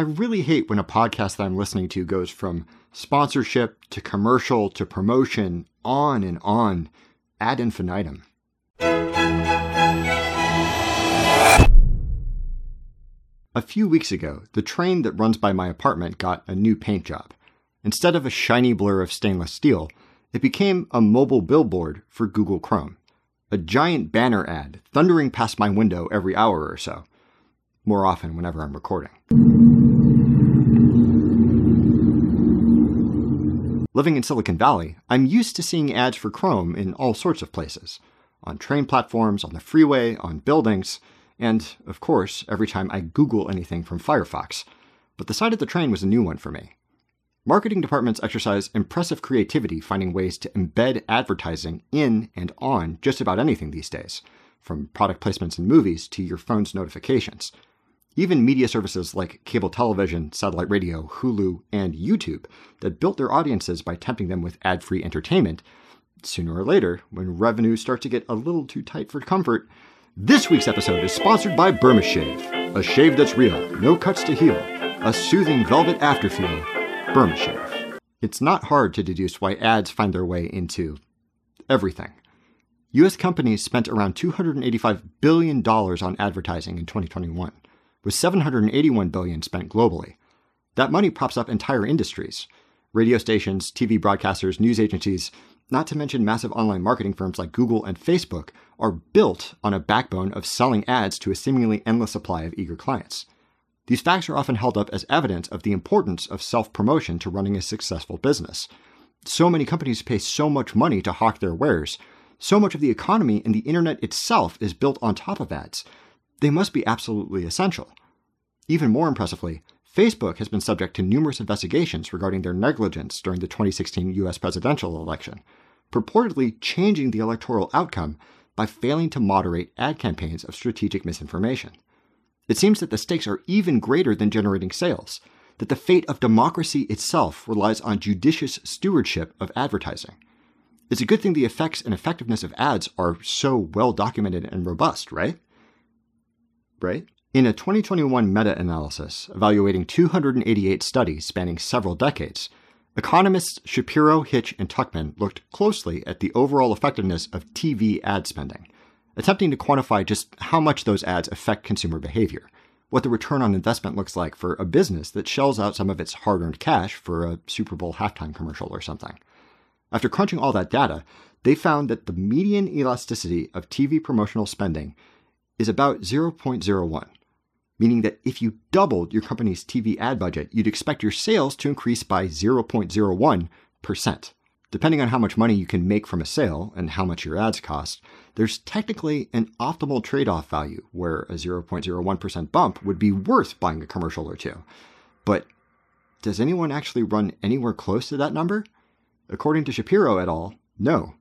I really hate when a podcast that I'm listening to goes from sponsorship to commercial to promotion, on and on, ad infinitum. A few weeks ago, the train that runs by my apartment got a new paint job. Instead of a shiny blur of stainless steel, it became a mobile billboard for Google Chrome. A giant banner ad thundering past my window every hour or so. More often whenever I'm recording. Living in Silicon Valley, I'm used to seeing ads for Chrome in all sorts of places on train platforms, on the freeway, on buildings, and, of course, every time I Google anything from Firefox. But the side of the train was a new one for me. Marketing departments exercise impressive creativity finding ways to embed advertising in and on just about anything these days, from product placements in movies to your phone's notifications. Even media services like cable television, satellite radio, Hulu, and YouTube that built their audiences by tempting them with ad free entertainment, sooner or later, when revenue starts to get a little too tight for comfort, this week's episode is sponsored by Burma Shave, a shave that's real, no cuts to heal, a soothing velvet afterfeel, Burma Shave. It's not hard to deduce why ads find their way into everything. US companies spent around $285 billion on advertising in 2021 with 781 billion spent globally. That money props up entire industries. Radio stations, TV broadcasters, news agencies, not to mention massive online marketing firms like Google and Facebook, are built on a backbone of selling ads to a seemingly endless supply of eager clients. These facts are often held up as evidence of the importance of self promotion to running a successful business. So many companies pay so much money to hawk their wares. So much of the economy and the internet itself is built on top of ads they must be absolutely essential. Even more impressively, Facebook has been subject to numerous investigations regarding their negligence during the 2016 US presidential election, purportedly changing the electoral outcome by failing to moderate ad campaigns of strategic misinformation. It seems that the stakes are even greater than generating sales, that the fate of democracy itself relies on judicious stewardship of advertising. It's a good thing the effects and effectiveness of ads are so well documented and robust, right? Right? In a 2021 meta analysis evaluating 288 studies spanning several decades, economists Shapiro, Hitsch, and Tuchman looked closely at the overall effectiveness of TV ad spending, attempting to quantify just how much those ads affect consumer behavior, what the return on investment looks like for a business that shells out some of its hard earned cash for a Super Bowl halftime commercial or something. After crunching all that data, they found that the median elasticity of TV promotional spending is about 0.01, meaning that if you doubled your company's TV ad budget, you'd expect your sales to increase by 0.01%. Depending on how much money you can make from a sale and how much your ads cost, there's technically an optimal trade off value where a 0.01% bump would be worth buying a commercial or two. But does anyone actually run anywhere close to that number? According to Shapiro et al., no.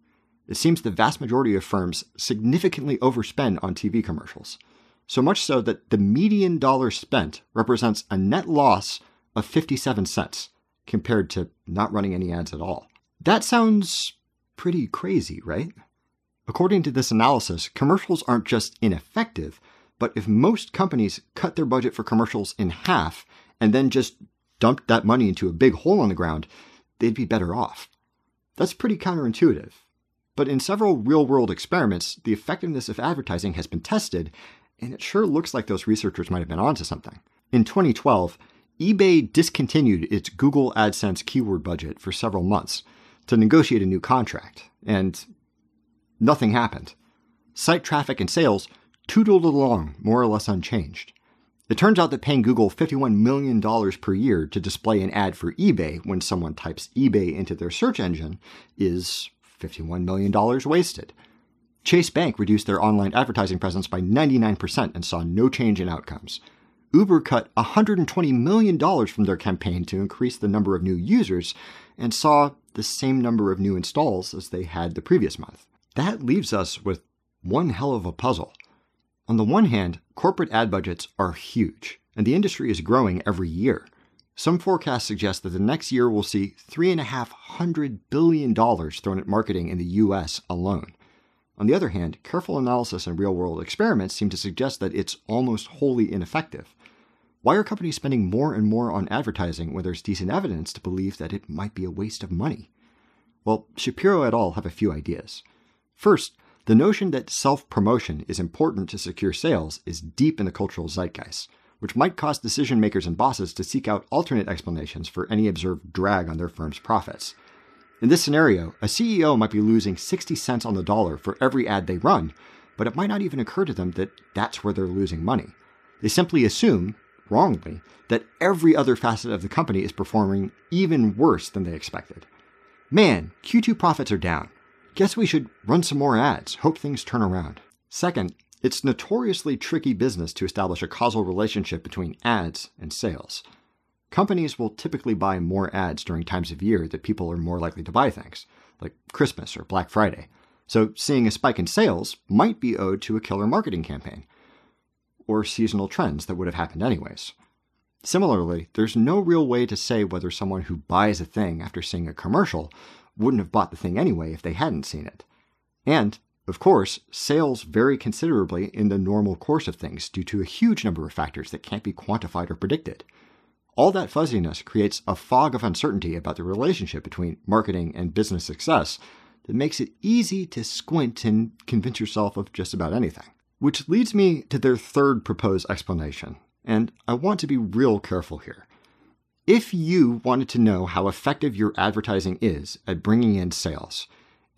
It seems the vast majority of firms significantly overspend on TV commercials, so much so that the median dollar spent represents a net loss of 57 cents compared to not running any ads at all. That sounds pretty crazy, right? According to this analysis, commercials aren't just ineffective, but if most companies cut their budget for commercials in half and then just dumped that money into a big hole in the ground, they'd be better off. That's pretty counterintuitive, but in several real world experiments, the effectiveness of advertising has been tested, and it sure looks like those researchers might have been onto something. In 2012, eBay discontinued its Google AdSense keyword budget for several months to negotiate a new contract, and nothing happened. Site traffic and sales tootled along more or less unchanged. It turns out that paying Google $51 million per year to display an ad for eBay when someone types eBay into their search engine is $51 million wasted. Chase Bank reduced their online advertising presence by 99% and saw no change in outcomes. Uber cut $120 million from their campaign to increase the number of new users and saw the same number of new installs as they had the previous month. That leaves us with one hell of a puzzle. On the one hand, corporate ad budgets are huge, and the industry is growing every year. Some forecasts suggest that the next year we'll see $3.5 billion thrown at marketing in the US alone. On the other hand, careful analysis and real world experiments seem to suggest that it's almost wholly ineffective. Why are companies spending more and more on advertising when there's decent evidence to believe that it might be a waste of money? Well, Shapiro et al. have a few ideas. First, the notion that self promotion is important to secure sales is deep in the cultural zeitgeist, which might cause decision makers and bosses to seek out alternate explanations for any observed drag on their firm's profits. In this scenario, a CEO might be losing 60 cents on the dollar for every ad they run, but it might not even occur to them that that's where they're losing money. They simply assume, wrongly, that every other facet of the company is performing even worse than they expected. Man, Q2 profits are down. Guess we should run some more ads, hope things turn around. Second, it's notoriously tricky business to establish a causal relationship between ads and sales. Companies will typically buy more ads during times of year that people are more likely to buy things, like Christmas or Black Friday. So seeing a spike in sales might be owed to a killer marketing campaign, or seasonal trends that would have happened anyways. Similarly, there's no real way to say whether someone who buys a thing after seeing a commercial wouldn't have bought the thing anyway if they hadn't seen it. And, of course, sales vary considerably in the normal course of things due to a huge number of factors that can't be quantified or predicted. All that fuzziness creates a fog of uncertainty about the relationship between marketing and business success that makes it easy to squint and convince yourself of just about anything. Which leads me to their third proposed explanation, and I want to be real careful here. If you wanted to know how effective your advertising is at bringing in sales,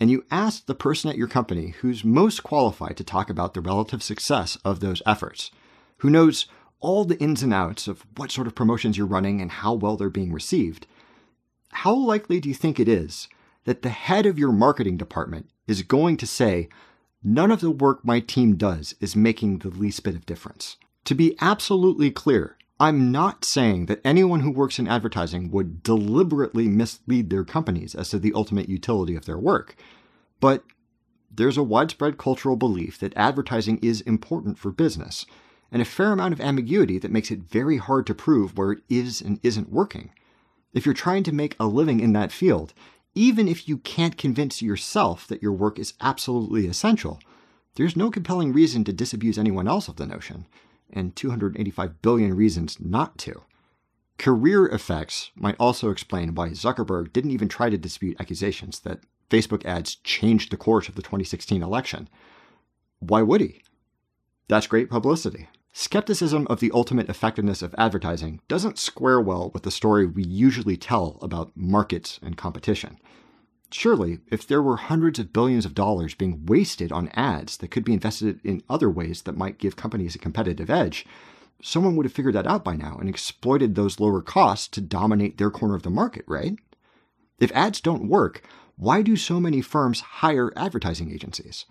and you asked the person at your company who's most qualified to talk about the relative success of those efforts, who knows all the ins and outs of what sort of promotions you're running and how well they're being received, how likely do you think it is that the head of your marketing department is going to say, None of the work my team does is making the least bit of difference? To be absolutely clear, I'm not saying that anyone who works in advertising would deliberately mislead their companies as to the ultimate utility of their work. But there's a widespread cultural belief that advertising is important for business, and a fair amount of ambiguity that makes it very hard to prove where it is and isn't working. If you're trying to make a living in that field, even if you can't convince yourself that your work is absolutely essential, there's no compelling reason to disabuse anyone else of the notion, and 285 billion reasons not to. Career effects might also explain why Zuckerberg didn't even try to dispute accusations that Facebook ads changed the course of the 2016 election. Why would he? That's great publicity. Skepticism of the ultimate effectiveness of advertising doesn't square well with the story we usually tell about markets and competition. Surely, if there were hundreds of billions of dollars being wasted on ads that could be invested in other ways that might give companies a competitive edge, someone would have figured that out by now and exploited those lower costs to dominate their corner of the market, right? If ads don't work, why do so many firms hire advertising agencies?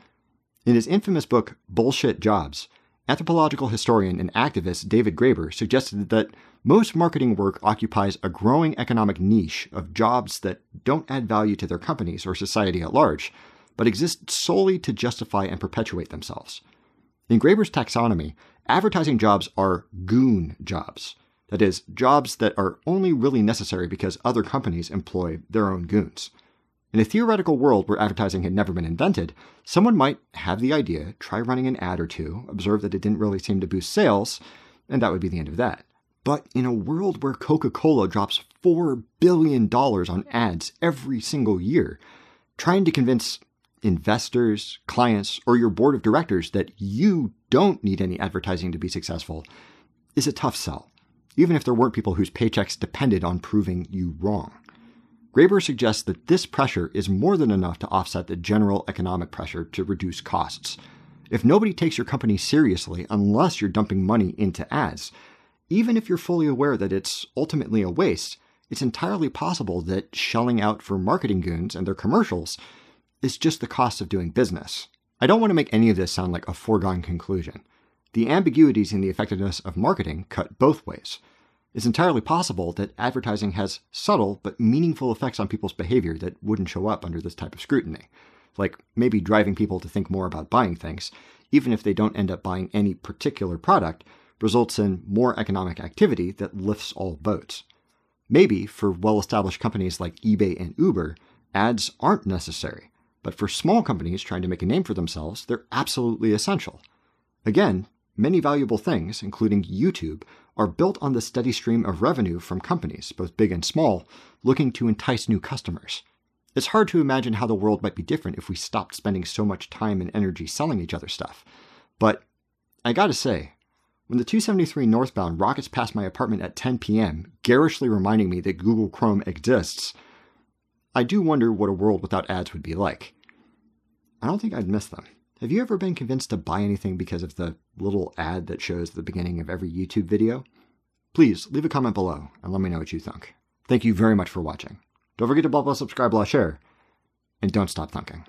In his infamous book, Bullshit Jobs, Anthropological historian and activist David Graeber suggested that most marketing work occupies a growing economic niche of jobs that don't add value to their companies or society at large, but exist solely to justify and perpetuate themselves. In Graeber's taxonomy, advertising jobs are goon jobs. That is, jobs that are only really necessary because other companies employ their own goons. In a theoretical world where advertising had never been invented, someone might have the idea, try running an ad or two, observe that it didn't really seem to boost sales, and that would be the end of that. But in a world where Coca Cola drops $4 billion on ads every single year, trying to convince investors, clients, or your board of directors that you don't need any advertising to be successful is a tough sell, even if there weren't people whose paychecks depended on proving you wrong. Graeber suggests that this pressure is more than enough to offset the general economic pressure to reduce costs. If nobody takes your company seriously unless you're dumping money into ads, even if you're fully aware that it's ultimately a waste, it's entirely possible that shelling out for marketing goons and their commercials is just the cost of doing business. I don't want to make any of this sound like a foregone conclusion. The ambiguities in the effectiveness of marketing cut both ways. It's entirely possible that advertising has subtle but meaningful effects on people's behavior that wouldn't show up under this type of scrutiny, like maybe driving people to think more about buying things, even if they don't end up buying any particular product, results in more economic activity that lifts all boats. Maybe for well established companies like eBay and Uber, ads aren't necessary, but for small companies trying to make a name for themselves, they're absolutely essential. Again, many valuable things, including YouTube, are built on the steady stream of revenue from companies, both big and small, looking to entice new customers. It's hard to imagine how the world might be different if we stopped spending so much time and energy selling each other stuff. But I gotta say, when the 273 northbound rockets past my apartment at 10 p.m., garishly reminding me that Google Chrome exists, I do wonder what a world without ads would be like. I don't think I'd miss them. Have you ever been convinced to buy anything because of the little ad that shows at the beginning of every YouTube video? Please leave a comment below and let me know what you think. Thank you very much for watching. Don't forget to blah blah subscribe, blah share, and don't stop thunking.